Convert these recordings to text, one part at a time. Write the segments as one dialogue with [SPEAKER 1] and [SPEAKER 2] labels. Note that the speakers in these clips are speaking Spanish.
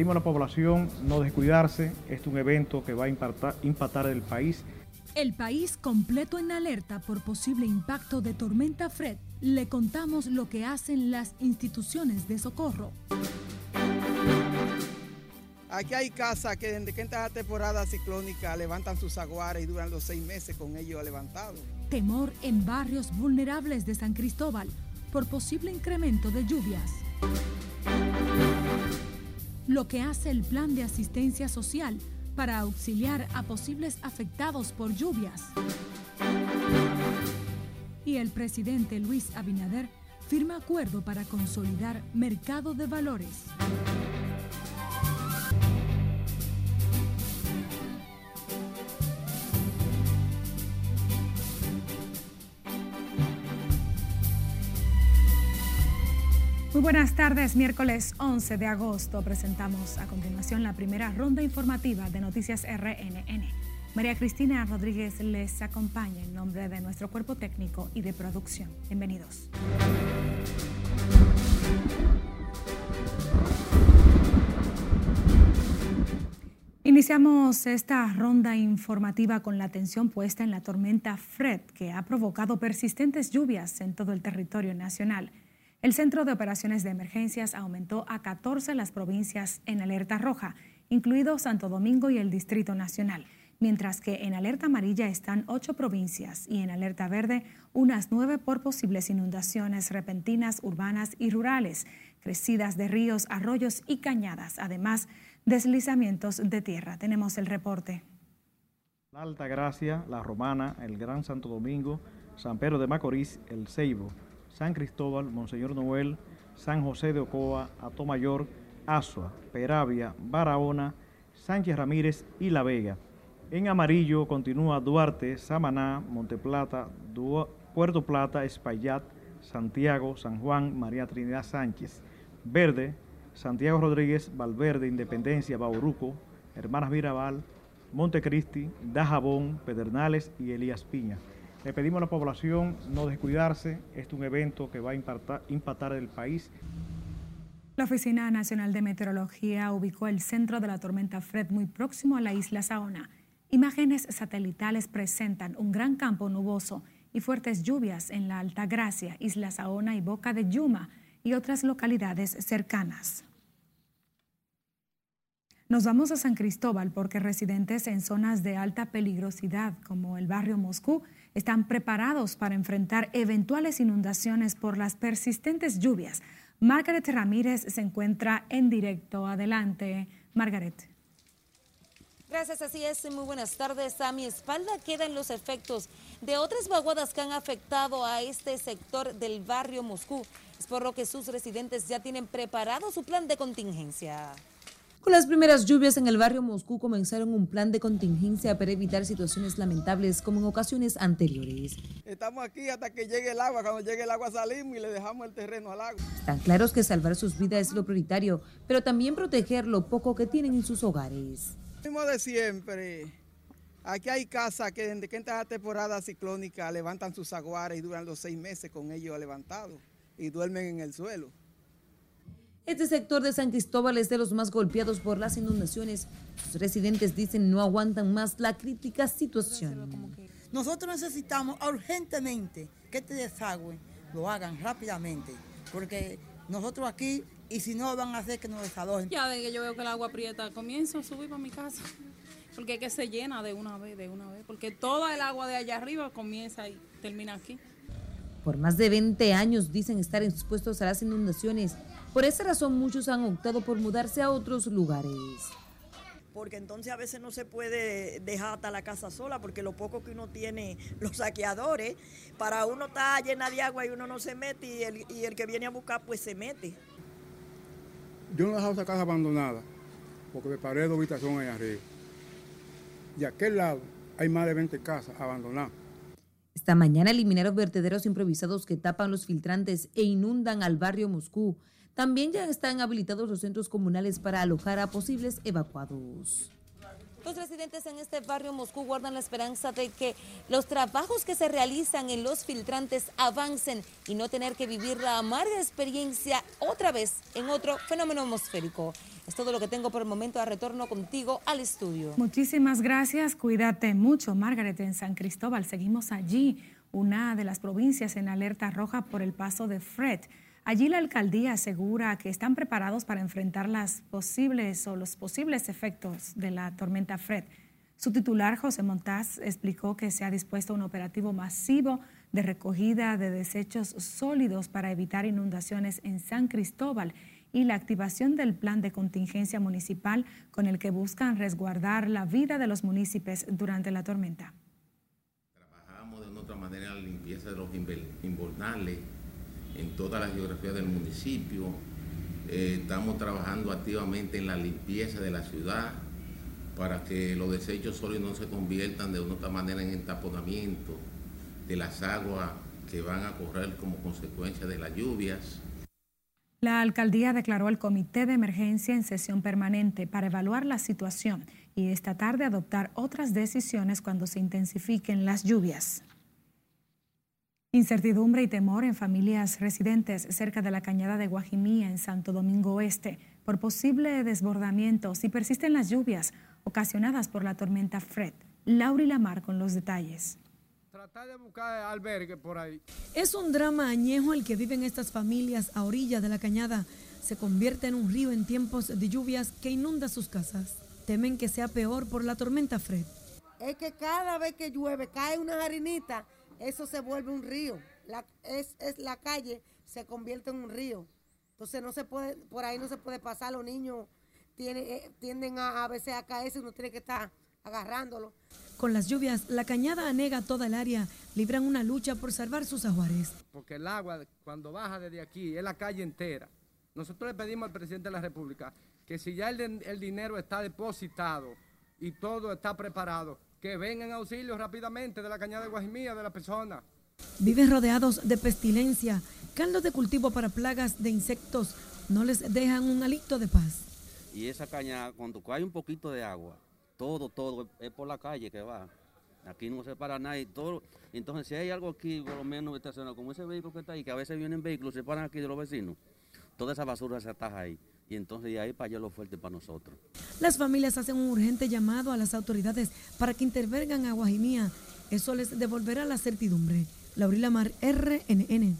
[SPEAKER 1] A la población no descuidarse, este es un evento que va a impactar, impactar el país.
[SPEAKER 2] El país completo en alerta por posible impacto de tormenta Fred. Le contamos lo que hacen las instituciones de socorro.
[SPEAKER 3] Aquí hay casas que desde que entra la temporada ciclónica levantan sus aguares y duran los seis meses con ellos levantados.
[SPEAKER 2] Temor en barrios vulnerables de San Cristóbal por posible incremento de lluvias. Lo que hace el plan de asistencia social para auxiliar a posibles afectados por lluvias. Y el presidente Luis Abinader firma acuerdo para consolidar mercado de valores. Muy buenas tardes, miércoles 11 de agosto presentamos a continuación la primera ronda informativa de Noticias RNN. María Cristina Rodríguez les acompaña en nombre de nuestro cuerpo técnico y de producción. Bienvenidos. Iniciamos esta ronda informativa con la atención puesta en la tormenta Fred, que ha provocado persistentes lluvias en todo el territorio nacional. El Centro de Operaciones de Emergencias aumentó a 14 las provincias en alerta roja, incluido Santo Domingo y el Distrito Nacional, mientras que en alerta amarilla están ocho provincias y en alerta verde unas nueve por posibles inundaciones repentinas urbanas y rurales, crecidas de ríos, arroyos y cañadas, además deslizamientos de tierra. Tenemos el reporte.
[SPEAKER 1] La Alta Gracia, La Romana, el Gran Santo Domingo, San Pedro de Macorís, El Ceibo, San Cristóbal, Monseñor Noel, San José de Ocoa, Atomayor, Asua, Peravia, Barahona, Sánchez Ramírez y La Vega. En amarillo continúa Duarte, Samaná, Monteplata, Puerto Plata, Espaillat, Santiago, San Juan, María Trinidad Sánchez. Verde, Santiago Rodríguez, Valverde, Independencia, Bauruco, Hermanas Mirabal, Montecristi, Dajabón, Pedernales y Elías Piña. Le pedimos a la población no descuidarse. Este es un evento que va a impactar, el país.
[SPEAKER 2] La Oficina Nacional de Meteorología ubicó el centro de la tormenta Fred muy próximo a la isla Saona. Imágenes satelitales presentan un gran campo nuboso y fuertes lluvias en la Alta Gracia, Isla Saona y Boca de Yuma y otras localidades cercanas. Nos vamos a San Cristóbal porque residentes en zonas de alta peligrosidad como el barrio Moscú están preparados para enfrentar eventuales inundaciones por las persistentes lluvias. Margaret Ramírez se encuentra en directo. Adelante, Margaret.
[SPEAKER 4] Gracias, así es. Muy buenas tardes. A mi espalda quedan los efectos de otras vaguadas que han afectado a este sector del barrio Moscú. Es por lo que sus residentes ya tienen preparado su plan de contingencia. Con las primeras lluvias en el barrio Moscú comenzaron un plan de contingencia para evitar situaciones lamentables como en ocasiones anteriores.
[SPEAKER 3] Estamos aquí hasta que llegue el agua. Cuando llegue el agua salimos y le dejamos el terreno al agua.
[SPEAKER 4] Están claros que salvar sus vidas es lo prioritario, pero también proteger lo poco que tienen en sus hogares.
[SPEAKER 3] Mismo de siempre. Aquí hay casas que desde que entra la temporada ciclónica levantan sus aguares y duran los seis meses con ellos levantados y duermen en el suelo.
[SPEAKER 4] Este sector de San Cristóbal es de los más golpeados por las inundaciones. Sus residentes dicen no aguantan más la crítica situación.
[SPEAKER 5] Nosotros necesitamos urgentemente que este desagüe lo hagan rápidamente, porque nosotros aquí, y si no, van a hacer que nos desalojen.
[SPEAKER 6] Ya de que yo veo que el agua aprieta, comienzo a subir para mi casa, porque es que se llena de una vez, de una vez, porque toda el agua de allá arriba comienza y termina aquí.
[SPEAKER 4] Por más de 20 años dicen estar expuestos a las inundaciones por esa razón muchos han optado por mudarse a otros lugares.
[SPEAKER 7] Porque entonces a veces no se puede dejar hasta la casa sola, porque lo poco que uno tiene, los saqueadores, para uno está llena de agua y uno no se mete y el, y el que viene a buscar pues se mete.
[SPEAKER 8] Yo no he dejado esa casa abandonada, porque me paré de habitación allá arriba. Y aquel lado hay más de 20 casas abandonadas.
[SPEAKER 4] Esta mañana eliminaron vertederos improvisados que tapan los filtrantes e inundan al barrio Moscú. También ya están habilitados los centros comunales para alojar a posibles evacuados.
[SPEAKER 9] Los residentes en este barrio Moscú guardan la esperanza de que los trabajos que se realizan en los filtrantes avancen y no tener que vivir la amarga experiencia otra vez en otro fenómeno atmosférico. Es todo lo que tengo por el momento. A retorno contigo al estudio.
[SPEAKER 2] Muchísimas gracias. Cuídate mucho, Margaret, en San Cristóbal. Seguimos allí, una de las provincias en alerta roja por el paso de Fred. Allí la alcaldía asegura que están preparados para enfrentar las posibles o los posibles efectos de la tormenta Fred. Su titular, José Montaz, explicó que se ha dispuesto un operativo masivo de recogida de desechos sólidos para evitar inundaciones en San Cristóbal y la activación del plan de contingencia municipal con el que buscan resguardar la vida de los municipios durante la tormenta.
[SPEAKER 10] Trabajamos de otra manera la limpieza de los invernales en toda la geografía del municipio. Eh, estamos trabajando activamente en la limpieza de la ciudad para que los desechos sólidos no se conviertan de una otra manera en entaponamiento de las aguas que van a correr como consecuencia de las lluvias.
[SPEAKER 2] La alcaldía declaró el comité de emergencia en sesión permanente para evaluar la situación y esta tarde adoptar otras decisiones cuando se intensifiquen las lluvias. Incertidumbre y temor en familias residentes cerca de la cañada de Guajimía en Santo Domingo Oeste por posible desbordamiento si persisten las lluvias ocasionadas por la tormenta Fred. Lauri Lamar con los detalles.
[SPEAKER 11] Tratar de buscar albergue por ahí.
[SPEAKER 12] Es un drama añejo el que viven estas familias a orillas de la cañada. Se convierte en un río en tiempos de lluvias que inunda sus casas. Temen que sea peor por la tormenta Fred.
[SPEAKER 13] Es que cada vez que llueve cae una harinita eso se vuelve un río. La, es, la calle se convierte en un río. Entonces no se puede, por ahí no se puede pasar, los niños eh, tienden a, a veces a caerse y uno tiene que estar agarrándolo.
[SPEAKER 12] Con las lluvias, la cañada anega toda el área, libran una lucha por salvar sus ajuares.
[SPEAKER 11] Porque el agua cuando baja desde aquí es la calle entera. Nosotros le pedimos al presidente de la República que si ya el, el dinero está depositado y todo está preparado, que vengan auxilio rápidamente de la cañada de Guajimía de la persona.
[SPEAKER 12] Viven rodeados de pestilencia, caldos de cultivo para plagas de insectos no les dejan un alito de paz.
[SPEAKER 14] Y esa cañada, cuando cae un poquito de agua, todo, todo es por la calle que va. Aquí no se para nadie. Todo, entonces, si hay algo aquí, por lo menos estacionado, como ese vehículo que está ahí, que a veces vienen vehículos, se paran aquí de los vecinos, toda esa basura se ataja ahí y entonces de ahí para allá lo fuerte para nosotros.
[SPEAKER 12] Las familias hacen un urgente llamado a las autoridades para que intervengan a Guajimía. Eso les devolverá la certidumbre. Laurila Mar, RNN.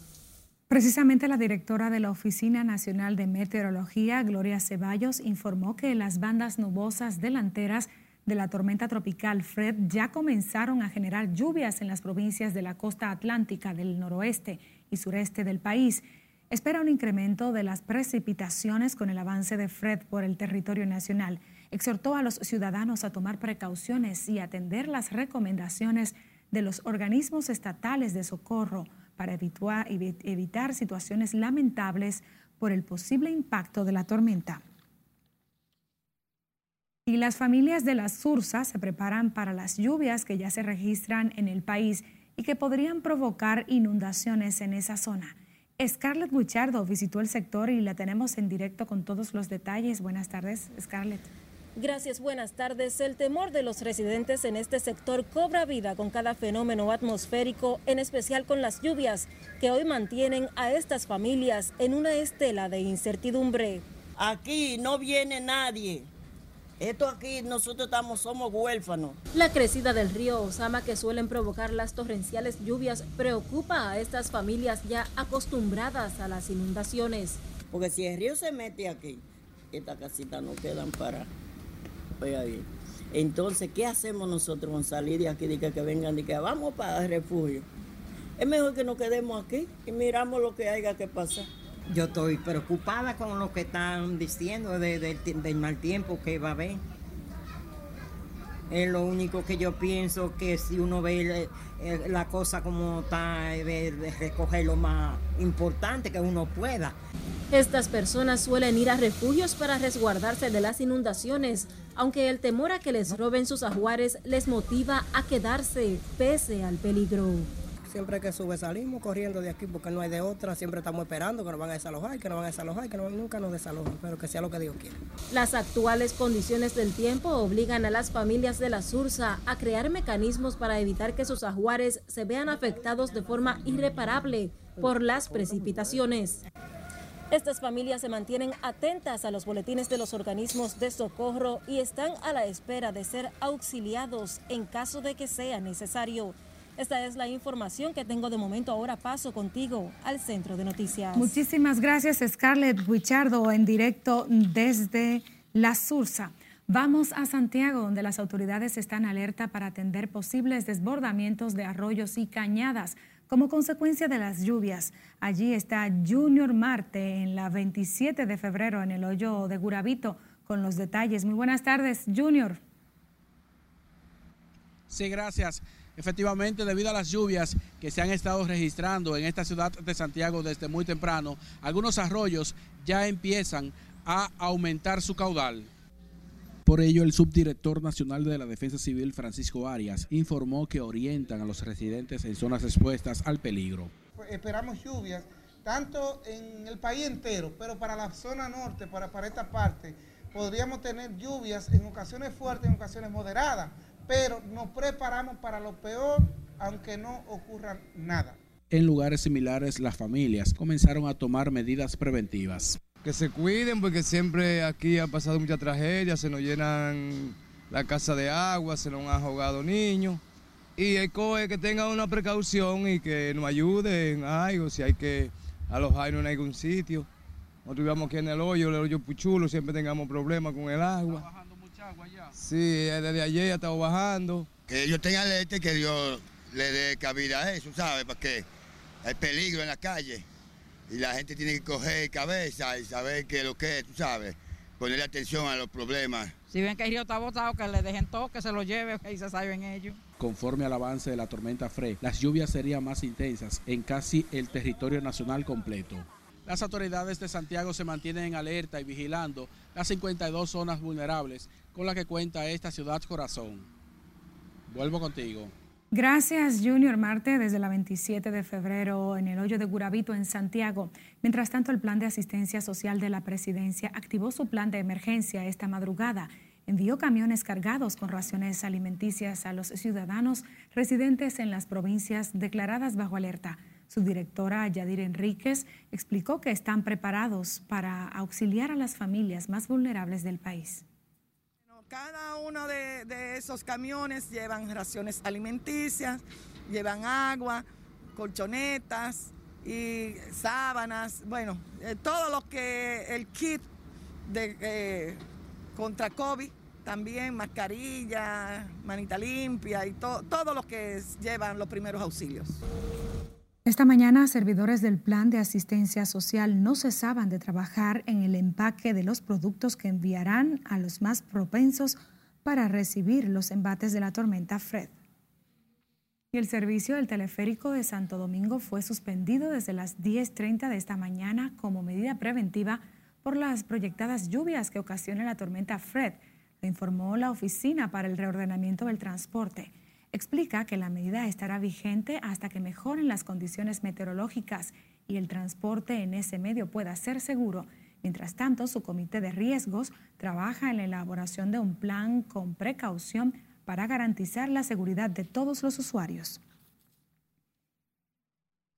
[SPEAKER 2] Precisamente la directora de la Oficina Nacional de Meteorología, Gloria Ceballos, informó que las bandas nubosas delanteras de la tormenta tropical Fred ya comenzaron a generar lluvias en las provincias de la costa atlántica del noroeste y sureste del país espera un incremento de las precipitaciones con el avance de Fred por el territorio nacional. Exhortó a los ciudadanos a tomar precauciones y atender las recomendaciones de los organismos estatales de socorro para evitar, situaciones lamentables por el posible impacto de la tormenta. Y las familias de la Sursa se preparan para las lluvias que ya se registran en el país y que podrían provocar inundaciones en esa zona. Scarlett Guichardo visitó el sector y la tenemos en directo con todos los detalles. Buenas tardes, Scarlett.
[SPEAKER 15] Gracias, buenas tardes. El temor de los residentes en este sector cobra vida con cada fenómeno atmosférico, en especial con las lluvias, que hoy mantienen a estas familias en una estela de incertidumbre.
[SPEAKER 7] Aquí no viene nadie. Esto aquí nosotros estamos, somos huérfanos.
[SPEAKER 15] La crecida del río Osama que suelen provocar las torrenciales lluvias preocupa a estas familias ya acostumbradas a las inundaciones.
[SPEAKER 7] Porque si el río se mete aquí, estas casitas no quedan para... ahí. Entonces, ¿qué hacemos nosotros con salir de aquí? De que, que vengan y que vamos para el refugio. Es mejor que nos quedemos aquí y miramos lo que haya que pasar.
[SPEAKER 3] Yo estoy preocupada con lo que están diciendo del mal tiempo que va a haber. Es lo único que yo pienso que si uno ve la cosa como está, recoger lo más importante que uno pueda.
[SPEAKER 15] Estas personas suelen ir a refugios para resguardarse de las inundaciones, aunque el temor a que les roben sus ajuares les motiva a quedarse pese al peligro.
[SPEAKER 16] Siempre que sube salimos corriendo de aquí porque no hay de otra. Siempre estamos esperando que nos van a desalojar, que nos van a desalojar, que nunca nos desalojan, pero que sea lo que Dios quiera.
[SPEAKER 15] Las actuales condiciones del tiempo obligan a las familias de la Sursa a crear mecanismos para evitar que sus ajuares se vean afectados de forma irreparable por las precipitaciones. Estas familias se mantienen atentas a los boletines de los organismos de socorro y están a la espera de ser auxiliados en caso de que sea necesario. Esta es la información que tengo de momento. Ahora paso contigo al centro de noticias.
[SPEAKER 2] Muchísimas gracias, Scarlett Guichardo, en directo desde La Sursa. Vamos a Santiago, donde las autoridades están alerta para atender posibles desbordamientos de arroyos y cañadas como consecuencia de las lluvias. Allí está Junior Marte en la 27 de febrero en el hoyo de Gurabito con los detalles. Muy buenas tardes, Junior.
[SPEAKER 17] Sí, gracias. Efectivamente, debido a las lluvias que se han estado registrando en esta ciudad de Santiago desde muy temprano, algunos arroyos ya empiezan a aumentar su caudal. Por ello, el subdirector nacional de la Defensa Civil, Francisco Arias, informó que orientan a los residentes en zonas expuestas al peligro.
[SPEAKER 18] Esperamos lluvias, tanto en el país entero, pero para la zona norte, para, para esta parte, podríamos tener lluvias en ocasiones fuertes, en ocasiones moderadas, pero nos preparamos para lo peor, aunque no ocurra nada.
[SPEAKER 17] En lugares similares, las familias comenzaron a tomar medidas preventivas
[SPEAKER 11] que se cuiden porque siempre aquí ha pasado mucha tragedia, se nos llenan la casa de agua, se nos han ahogado niños. Y el COE que tenga una precaución y que nos ayuden en algo, si hay que alojarnos en algún sitio. Nosotros vivamos aquí en el hoyo, el hoyo Puchulo, siempre tengamos problemas con el agua. ¿Está bajando mucha agua ya? Sí, desde ayer ya estado bajando.
[SPEAKER 19] Que ellos tengan leche, que Dios le dé cabida a eso, ¿sabes? Porque hay peligro en la calle y la gente tiene que coger cabeza y saber qué es lo que es, tú sabes, ponerle atención a los problemas.
[SPEAKER 20] Si ven que el río está botado, que le dejen todo, que se lo lleve y se salven ellos.
[SPEAKER 17] Conforme al avance de la tormenta Fred, las lluvias serían más intensas en casi el territorio nacional completo. Las autoridades de Santiago se mantienen en alerta y vigilando las 52 zonas vulnerables con las que cuenta esta ciudad corazón. Vuelvo contigo.
[SPEAKER 2] Gracias, Junior Marte, desde la 27 de febrero en el hoyo de Gurabito, en Santiago. Mientras tanto, el Plan de Asistencia Social de la Presidencia activó su plan de emergencia esta madrugada. Envió camiones cargados con raciones alimenticias a los ciudadanos residentes en las provincias declaradas bajo alerta. Su directora, Yadir Enríquez, explicó que están preparados para auxiliar a las familias más vulnerables del país.
[SPEAKER 3] Cada uno de, esos camiones llevan raciones alimenticias, llevan agua, colchonetas y sábanas, bueno, eh, todo lo que el kit eh, contra COVID, también mascarilla, manita limpia y todo lo que llevan los primeros auxilios.
[SPEAKER 2] Esta mañana, servidores del Plan de Asistencia Social no cesaban de trabajar en el empaque de los productos que enviarán a los más propensos para recibir los embates de la tormenta Fred. Y el servicio del teleférico de Santo Domingo fue suspendido desde las 10.30 de esta mañana como medida preventiva por las proyectadas lluvias que ocasiona la tormenta Fred, lo informó la Oficina para el Reordenamiento del Transporte explica que la medida estará vigente hasta que mejoren las condiciones meteorológicas y el transporte en ese medio pueda ser seguro. Mientras tanto, su comité de riesgos trabaja en la elaboración de un plan con precaución para garantizar la seguridad de todos los usuarios.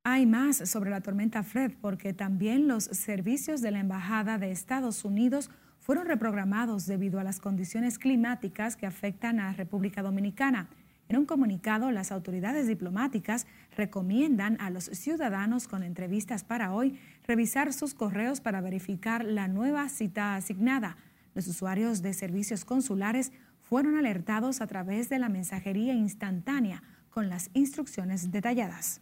[SPEAKER 2] Hay más sobre la tormenta Fred porque también los servicios de la Embajada de Estados Unidos fueron reprogramados debido a las condiciones climáticas que afectan a República Dominicana. En un comunicado, las autoridades diplomáticas recomiendan a los ciudadanos con entrevistas para hoy revisar sus correos para verificar la nueva cita asignada. Los usuarios de servicios consulares fueron alertados a través de la mensajería instantánea con las instrucciones detalladas.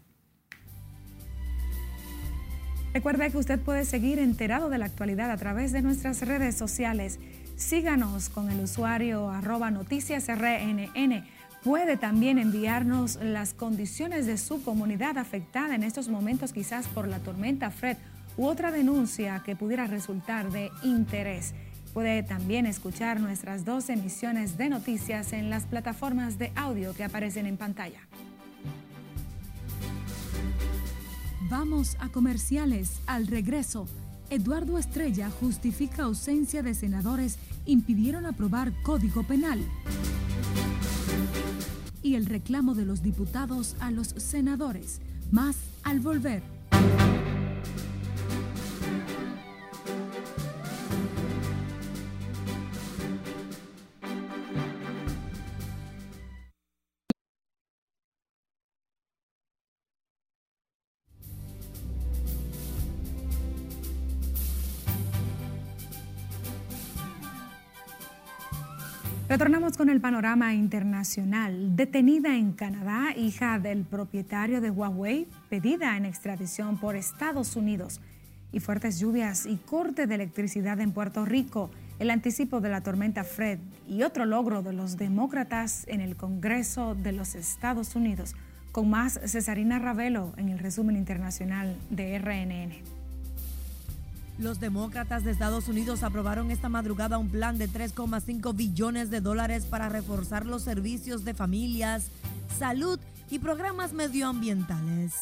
[SPEAKER 2] Recuerda que usted puede seguir enterado de la actualidad a través de nuestras redes sociales. Síganos con el usuario arroba noticias RNN Puede también enviarnos las condiciones de su comunidad afectada en estos momentos quizás por la tormenta Fred u otra denuncia que pudiera resultar de interés. Puede también escuchar nuestras dos emisiones de noticias en las plataformas de audio que aparecen en pantalla. Vamos a comerciales. Al regreso, Eduardo Estrella justifica ausencia de senadores impidieron aprobar Código Penal. Y el reclamo de los diputados a los senadores. Más al volver. Retornamos con el panorama internacional. Detenida en Canadá, hija del propietario de Huawei, pedida en extradición por Estados Unidos. Y fuertes lluvias y corte de electricidad en Puerto Rico, el anticipo de la tormenta Fred y otro logro de los demócratas en el Congreso de los Estados Unidos. Con más Cesarina Ravelo en el resumen internacional de RNN.
[SPEAKER 21] Los demócratas de Estados Unidos aprobaron esta madrugada un plan de 3,5 billones de dólares para reforzar los servicios de familias, salud y programas medioambientales.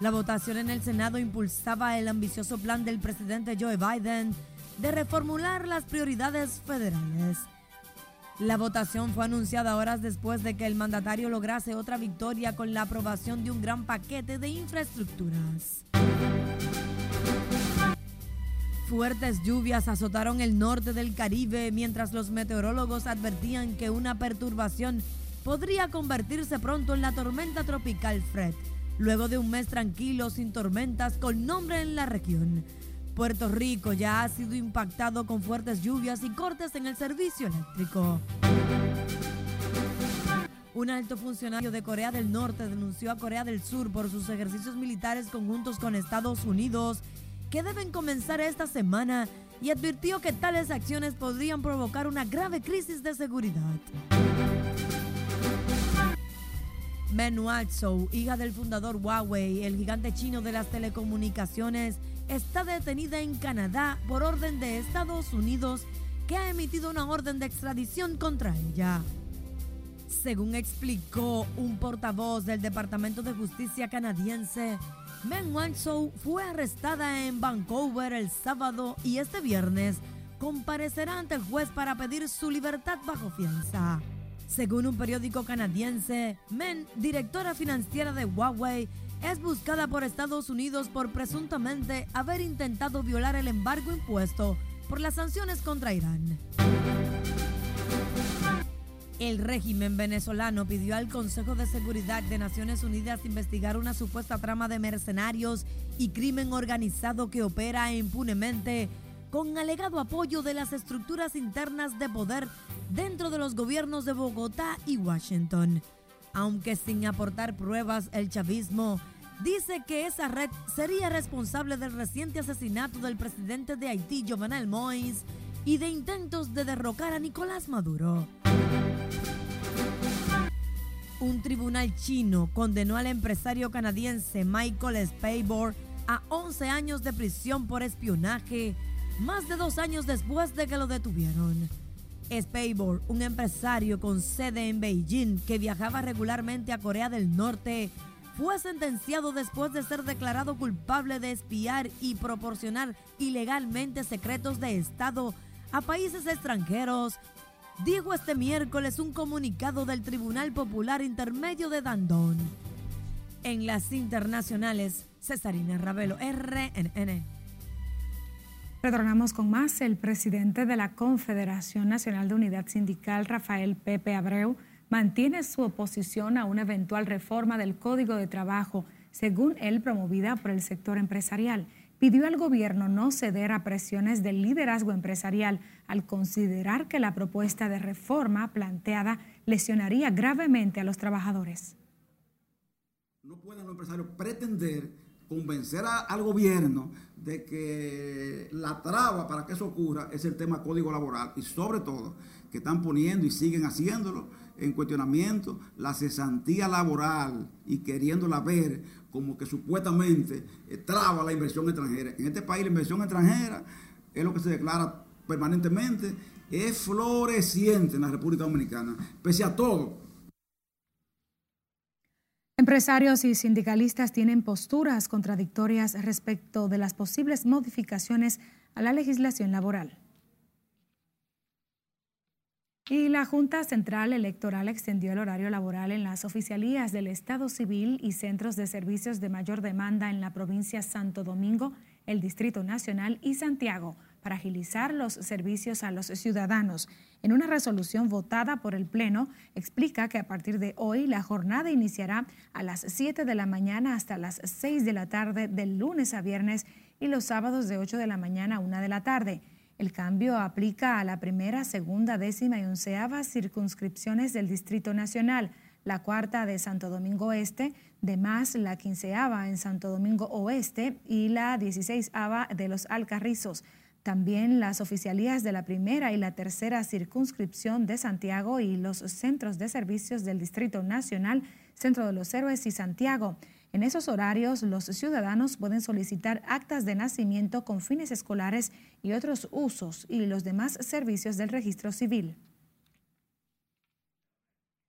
[SPEAKER 21] La votación en el Senado impulsaba el ambicioso plan del presidente Joe Biden de reformular las prioridades federales. La votación fue anunciada horas después de que el mandatario lograse otra victoria con la aprobación de un gran paquete de infraestructuras. Fuertes lluvias azotaron el norte del Caribe mientras los meteorólogos advertían que una perturbación podría convertirse pronto en la tormenta tropical Fred, luego de un mes tranquilo sin tormentas con nombre en la región. Puerto Rico ya ha sido impactado con fuertes lluvias y cortes en el servicio eléctrico. Un alto funcionario de Corea del Norte denunció a Corea del Sur por sus ejercicios militares conjuntos con Estados Unidos que deben comenzar esta semana y advirtió que tales acciones podrían provocar una grave crisis de seguridad. Men Wanzhou, hija del fundador Huawei, el gigante chino de las telecomunicaciones, está detenida en Canadá por orden de Estados Unidos que ha emitido una orden de extradición contra ella. Según explicó un portavoz del Departamento de Justicia canadiense, Men Wanzhou fue arrestada en Vancouver el sábado y este viernes comparecerá ante el juez para pedir su libertad bajo fianza. Según un periódico canadiense, Men, directora financiera de Huawei, es buscada por Estados Unidos por presuntamente haber intentado violar el embargo impuesto por las sanciones contra Irán. El régimen venezolano pidió al Consejo de Seguridad de Naciones Unidas investigar una supuesta trama de mercenarios y crimen organizado que opera impunemente con alegado apoyo de las estructuras internas de poder dentro de los gobiernos de Bogotá y Washington. Aunque sin aportar pruebas, el chavismo dice que esa red sería responsable del reciente asesinato del presidente de Haití, Jovenel Moïse, y de intentos de derrocar a Nicolás Maduro. Un tribunal chino condenó al empresario canadiense Michael Spavor a 11 años de prisión por espionaje, más de dos años después de que lo detuvieron. Spavor, un empresario con sede en Beijing que viajaba regularmente a Corea del Norte, fue sentenciado después de ser declarado culpable de espiar y proporcionar ilegalmente secretos de Estado a países extranjeros dijo este miércoles un comunicado del Tribunal Popular Intermedio de Dandón. En las internacionales, Cesarina Ravelo, RNN.
[SPEAKER 2] Retornamos con más. El presidente de la Confederación Nacional de Unidad Sindical, Rafael Pepe Abreu, mantiene su oposición a una eventual reforma del Código de Trabajo, según él promovida por el sector empresarial pidió al gobierno no ceder a presiones del liderazgo empresarial al considerar que la propuesta de reforma planteada lesionaría gravemente a los trabajadores.
[SPEAKER 22] No pueden los empresarios pretender convencer al gobierno de que la traba para que eso ocurra es el tema código laboral y sobre todo que están poniendo y siguen haciéndolo en cuestionamiento la cesantía laboral y queriéndola ver como que supuestamente eh, traba la inversión extranjera. En este país la inversión extranjera es lo que se declara permanentemente, es floreciente en la República Dominicana, pese a todo.
[SPEAKER 2] Empresarios y sindicalistas tienen posturas contradictorias respecto de las posibles modificaciones a la legislación laboral. Y la Junta Central Electoral extendió el horario laboral en las oficialías del Estado Civil y centros de servicios de mayor demanda en la provincia Santo Domingo, el Distrito Nacional y Santiago para agilizar los servicios a los ciudadanos. En una resolución votada por el Pleno, explica que a partir de hoy la jornada iniciará a las 7 de la mañana hasta las 6 de la tarde del lunes a viernes y los sábados de 8 de la mañana a 1 de la tarde. El cambio aplica a la primera, segunda, décima y onceava circunscripciones del Distrito Nacional, la cuarta de Santo Domingo Este, de más la quinceava en Santo Domingo Oeste y la dieciséisava de los Alcarrizos. También las oficialías de la primera y la tercera circunscripción de Santiago y los centros de servicios del Distrito Nacional, Centro de los Héroes y Santiago. En esos horarios, los ciudadanos pueden solicitar actas de nacimiento con fines escolares y otros usos y los demás servicios del registro civil.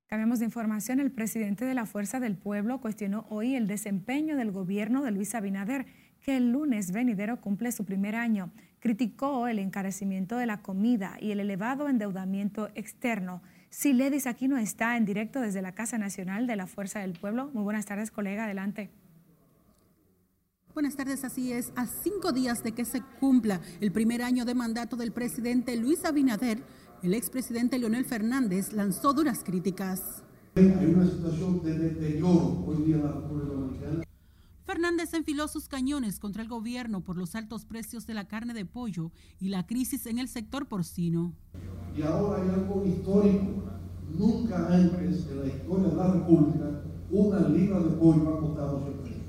[SPEAKER 2] Cambiamos de información. El presidente de la Fuerza del Pueblo cuestionó hoy el desempeño del gobierno de Luis Abinader, que el lunes venidero cumple su primer año. Criticó el encarecimiento de la comida y el elevado endeudamiento externo. Siledis Aquino está en directo desde la Casa Nacional de la Fuerza del Pueblo. Muy buenas tardes, colega. Adelante.
[SPEAKER 23] Buenas tardes, así es. A cinco días de que se cumpla el primer año de mandato del presidente Luis Abinader, el expresidente Leonel Fernández lanzó duras críticas.
[SPEAKER 24] Hay una situación de deterioro hoy día en la República Dominicana.
[SPEAKER 23] Fernández enfiló sus cañones contra el gobierno por los altos precios de la carne de pollo y la crisis en el sector porcino.
[SPEAKER 24] Y ahora hay algo histórico. Nunca antes en la historia de la República una libra de pollo ha costado 100 pesos.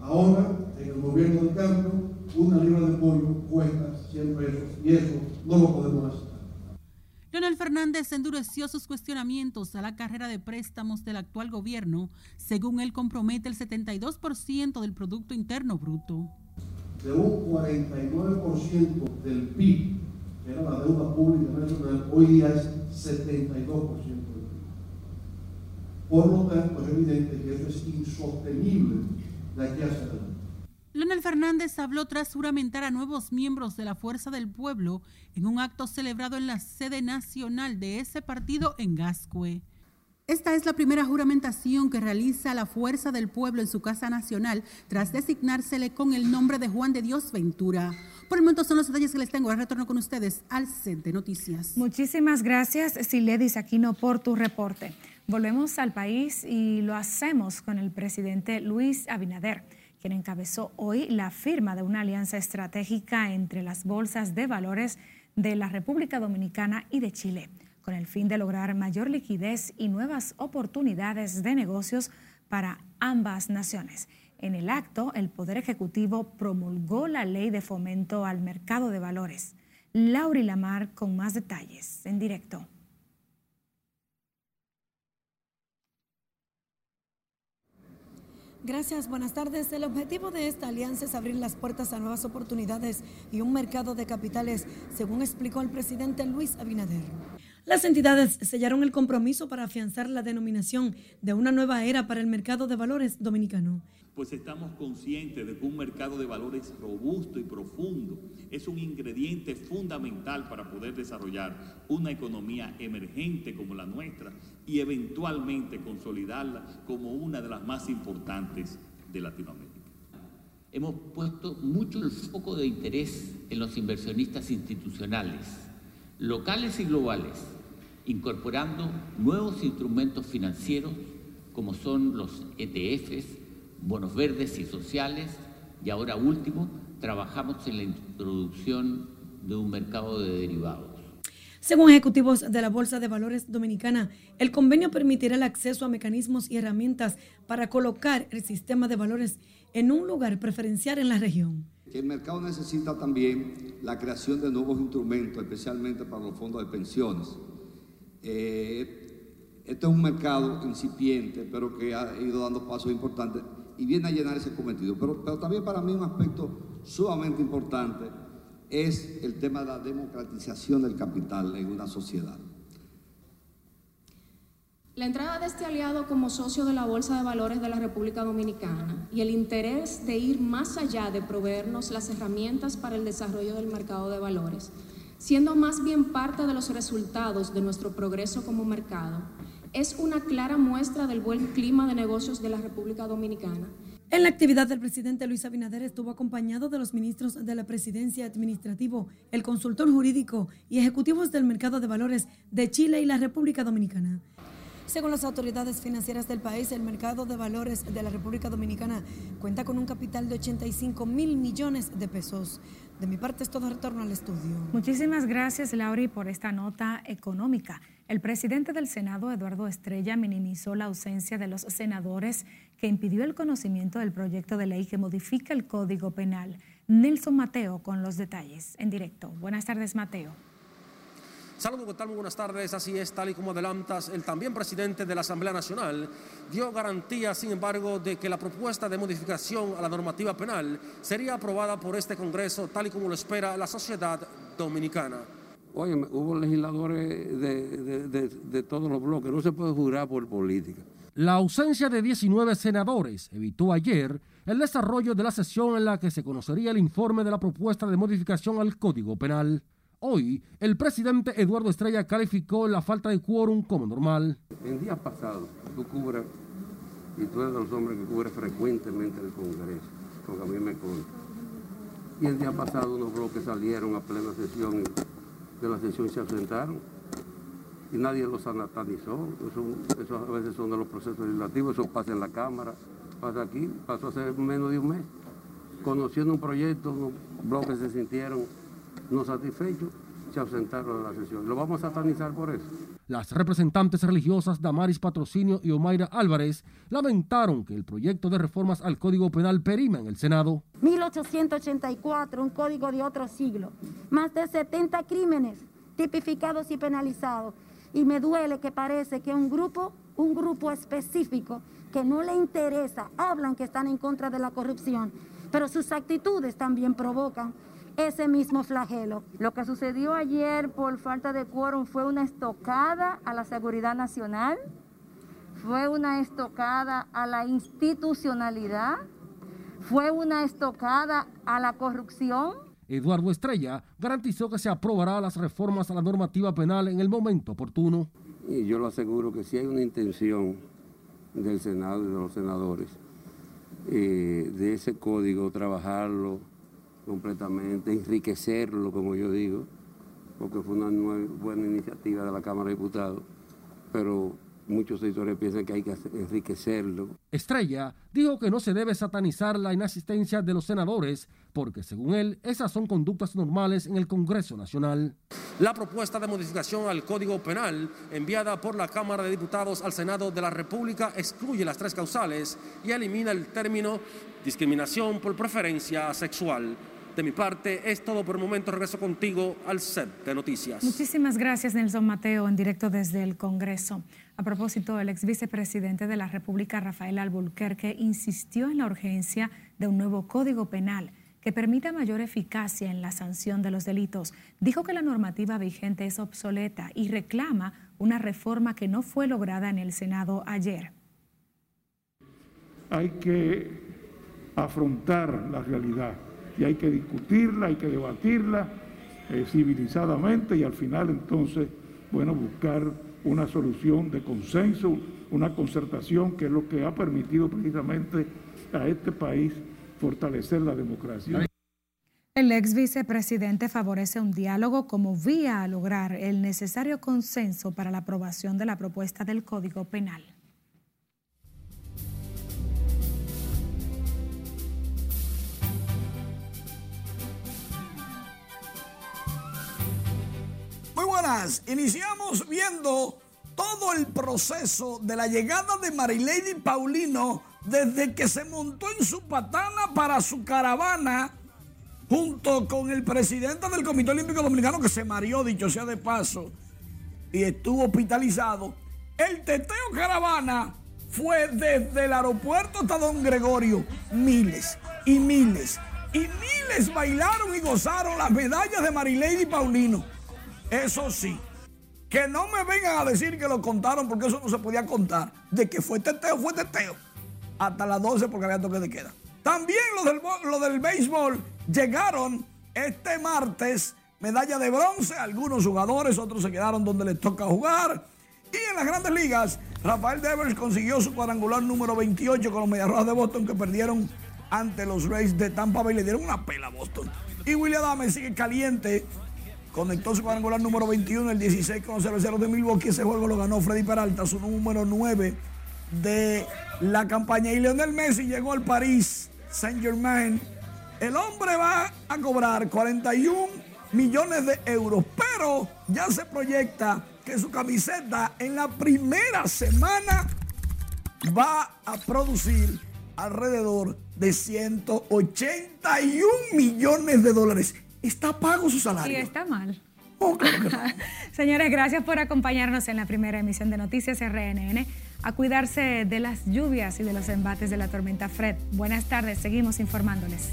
[SPEAKER 24] Ahora, en el gobierno del cambio, una libra de pollo cuesta 100 pesos y eso no lo podemos hacer.
[SPEAKER 23] Leonel Fernández endureció sus cuestionamientos a la carrera de préstamos del actual gobierno, según él compromete el 72% del Producto Interno Bruto.
[SPEAKER 24] De un 49% del PIB, que era la deuda pública nacional, hoy día es 72% del PIB. Por lo tanto, es evidente que eso es insostenible de aquí hacia adelante.
[SPEAKER 23] Leonel Fernández habló tras juramentar a nuevos miembros de la Fuerza del Pueblo en un acto celebrado en la sede nacional de ese partido en Gascue. Esta es la primera juramentación que realiza la Fuerza del Pueblo en su Casa Nacional tras designársele con el nombre de Juan de Dios Ventura. Por el momento son los detalles que les tengo. Ahora retorno con ustedes al set de noticias.
[SPEAKER 2] Muchísimas gracias, Siledis Aquino, por tu reporte. Volvemos al país y lo hacemos con el presidente Luis Abinader quien encabezó hoy la firma de una alianza estratégica entre las bolsas de valores de la República Dominicana y de Chile, con el fin de lograr mayor liquidez y nuevas oportunidades de negocios para ambas naciones. En el acto, el Poder Ejecutivo promulgó la ley de fomento al mercado de valores. Lauri Lamar con más detalles en directo.
[SPEAKER 12] Gracias, buenas tardes. El objetivo de esta alianza es abrir las puertas a nuevas oportunidades y un mercado de capitales, según explicó el presidente Luis Abinader. Las entidades sellaron el compromiso para afianzar la denominación de una nueva era para el mercado de valores dominicano.
[SPEAKER 25] Pues estamos conscientes de que un mercado de valores robusto y profundo es un ingrediente fundamental para poder desarrollar una economía emergente como la nuestra y eventualmente consolidarla como una de las más importantes de Latinoamérica.
[SPEAKER 26] Hemos puesto mucho el foco de interés en los inversionistas institucionales, locales y globales, incorporando nuevos instrumentos financieros como son los ETFs, bonos verdes y sociales, y ahora último, trabajamos en la introducción de un mercado de derivados.
[SPEAKER 12] Según ejecutivos de la Bolsa de Valores Dominicana, el convenio permitirá el acceso a mecanismos y herramientas para colocar el sistema de valores en un lugar preferencial en la región.
[SPEAKER 27] El mercado necesita también la creación de nuevos instrumentos, especialmente para los fondos de pensiones. Este es un mercado incipiente, pero que ha ido dando pasos importantes y viene a llenar ese cometido. Pero también para mí un aspecto sumamente importante es el tema de la democratización del capital en una sociedad.
[SPEAKER 28] La entrada de este aliado como socio de la Bolsa de Valores de la República Dominicana y el interés de ir más allá de proveernos las herramientas para el desarrollo del mercado de valores, siendo más bien parte de los resultados de nuestro progreso como mercado, es una clara muestra del buen clima de negocios de la República Dominicana.
[SPEAKER 12] En la actividad del presidente Luis Abinader estuvo acompañado de los ministros de la presidencia administrativo, el consultor jurídico y ejecutivos del mercado de valores de Chile y la República Dominicana. Según las autoridades financieras del país, el mercado de valores de la República Dominicana cuenta con un capital de 85 mil millones de pesos. De mi parte es todo retorno al estudio.
[SPEAKER 2] Muchísimas gracias, Lauri, por esta nota económica. El presidente del Senado, Eduardo Estrella, minimizó la ausencia de los senadores que impidió el conocimiento del proyecto de ley que modifica el Código Penal. Nelson Mateo con los detalles en directo. Buenas tardes, Mateo.
[SPEAKER 29] Saludos, ¿qué tal? Muy buenas tardes. Así es, tal y como adelantas, el también presidente de la Asamblea Nacional dio garantía, sin embargo, de que la propuesta de modificación a la normativa penal sería aprobada por este Congreso, tal y como lo espera la sociedad dominicana.
[SPEAKER 30] Oye, hubo legisladores de, de, de, todos los bloques, no se puede jurar por política.
[SPEAKER 29] La ausencia de 19 senadores evitó ayer el desarrollo de la sesión en la que se conocería el informe de la propuesta de modificación al Código Penal. Hoy, el presidente Eduardo Estrella calificó la falta de quórum como normal.
[SPEAKER 30] En días pasados, tú cubres, y tú eres de los hombres que cubre frecuentemente el Congreso, porque a mí me consta. Y el día pasado unos bloques salieron a plena sesión y de la sesión se ausentaron y nadie los satanizó. Eso, eso, a veces son de los procesos legislativos, eso pasa en la Cámara, pasa aquí, pasó hace menos de un mes. Conociendo un proyecto, los bloques se sintieron no satisfechos, se ausentaron de la sesión. Lo vamos a satanizar por eso.
[SPEAKER 29] Las representantes religiosas Damaris Patrocinio y Omaira Álvarez lamentaron que el proyecto de reformas al Código Penal perima en el Senado.
[SPEAKER 31] 1884, un código de otro siglo. Más de 70 crímenes tipificados y penalizados. Y me duele que parece que un grupo, un grupo específico que no le interesa, hablan que están en contra de la corrupción, pero sus actitudes también provocan ese mismo flagelo.
[SPEAKER 9] Lo que sucedió ayer por falta de quórum fue una estocada a la seguridad nacional, fue una estocada a la institucionalidad, fue una estocada a la corrupción.
[SPEAKER 29] Eduardo Estrella garantizó que se aprobará las reformas a la normativa penal en el momento oportuno.
[SPEAKER 30] Y yo lo aseguro que si hay una intención del Senado y de los senadores eh, de ese código, trabajarlo, completamente, enriquecerlo, como yo digo, porque fue una buena iniciativa de la Cámara de Diputados, pero muchos sectores piensan que hay que enriquecerlo.
[SPEAKER 29] Estrella dijo que no se debe satanizar la inasistencia de los senadores, porque según él, esas son conductas normales en el Congreso Nacional. La propuesta de modificación al Código Penal enviada por la Cámara de Diputados al Senado de la República excluye las tres causales y elimina el término discriminación por preferencia sexual. De mi parte es todo por el momento. Regreso contigo al set de noticias.
[SPEAKER 2] Muchísimas gracias, Nelson Mateo, en directo desde el Congreso. A propósito, el ex vicepresidente de la República, Rafael Albuquerque, insistió en la urgencia de un nuevo código penal que permita mayor eficacia en la sanción de los delitos. Dijo que la normativa vigente es obsoleta y reclama una reforma que no fue lograda en el Senado ayer.
[SPEAKER 32] Hay que afrontar la realidad y hay que discutirla, hay que debatirla eh, civilizadamente y al final entonces, bueno, buscar una solución de consenso, una concertación que es lo que ha permitido precisamente a este país fortalecer la democracia.
[SPEAKER 2] El ex vicepresidente favorece un diálogo como vía a lograr el necesario consenso para la aprobación de la propuesta del Código Penal.
[SPEAKER 33] Buenas, iniciamos viendo todo el proceso de la llegada de Marilady Paulino desde que se montó en su patana para su caravana junto con el presidente del Comité Olímpico Dominicano que se mareó, dicho sea de paso, y estuvo hospitalizado. El teteo caravana fue desde el aeropuerto hasta Don Gregorio. Miles y miles y miles bailaron y gozaron las medallas de Marilady Paulino. Eso sí, Que no me vengan a decir que lo contaron porque eso no se podía contar. De que fue teteo, fue teteo. Hasta las 12 porque había toque de queda. También los del, lo del béisbol llegaron este martes medalla de bronce. Algunos jugadores, otros se quedaron donde les toca jugar. Y en las grandes ligas, Rafael Devers consiguió su cuadrangular número 28 con los Medias Rojas de Boston que perdieron ante los Rays de Tampa Bay. Le dieron una pela a Boston. Y William Adams sigue caliente. Conectó su cuadrangular número 21, el 16 con los cerveceros de Milwaukee. Ese juego lo ganó Freddy Peralta, su número 9 de la campaña. Y Leonel Messi llegó al París Saint Germain. El hombre va a cobrar 41 millones de euros, pero ya se proyecta que su camiseta en la primera semana va a producir alrededor de 181 millones de dólares. Está pago su salario.
[SPEAKER 2] Y está mal. Señores, gracias por acompañarnos en la primera emisión de Noticias RNN. A cuidarse de las lluvias y de los embates de la tormenta Fred. Buenas tardes, seguimos informándoles.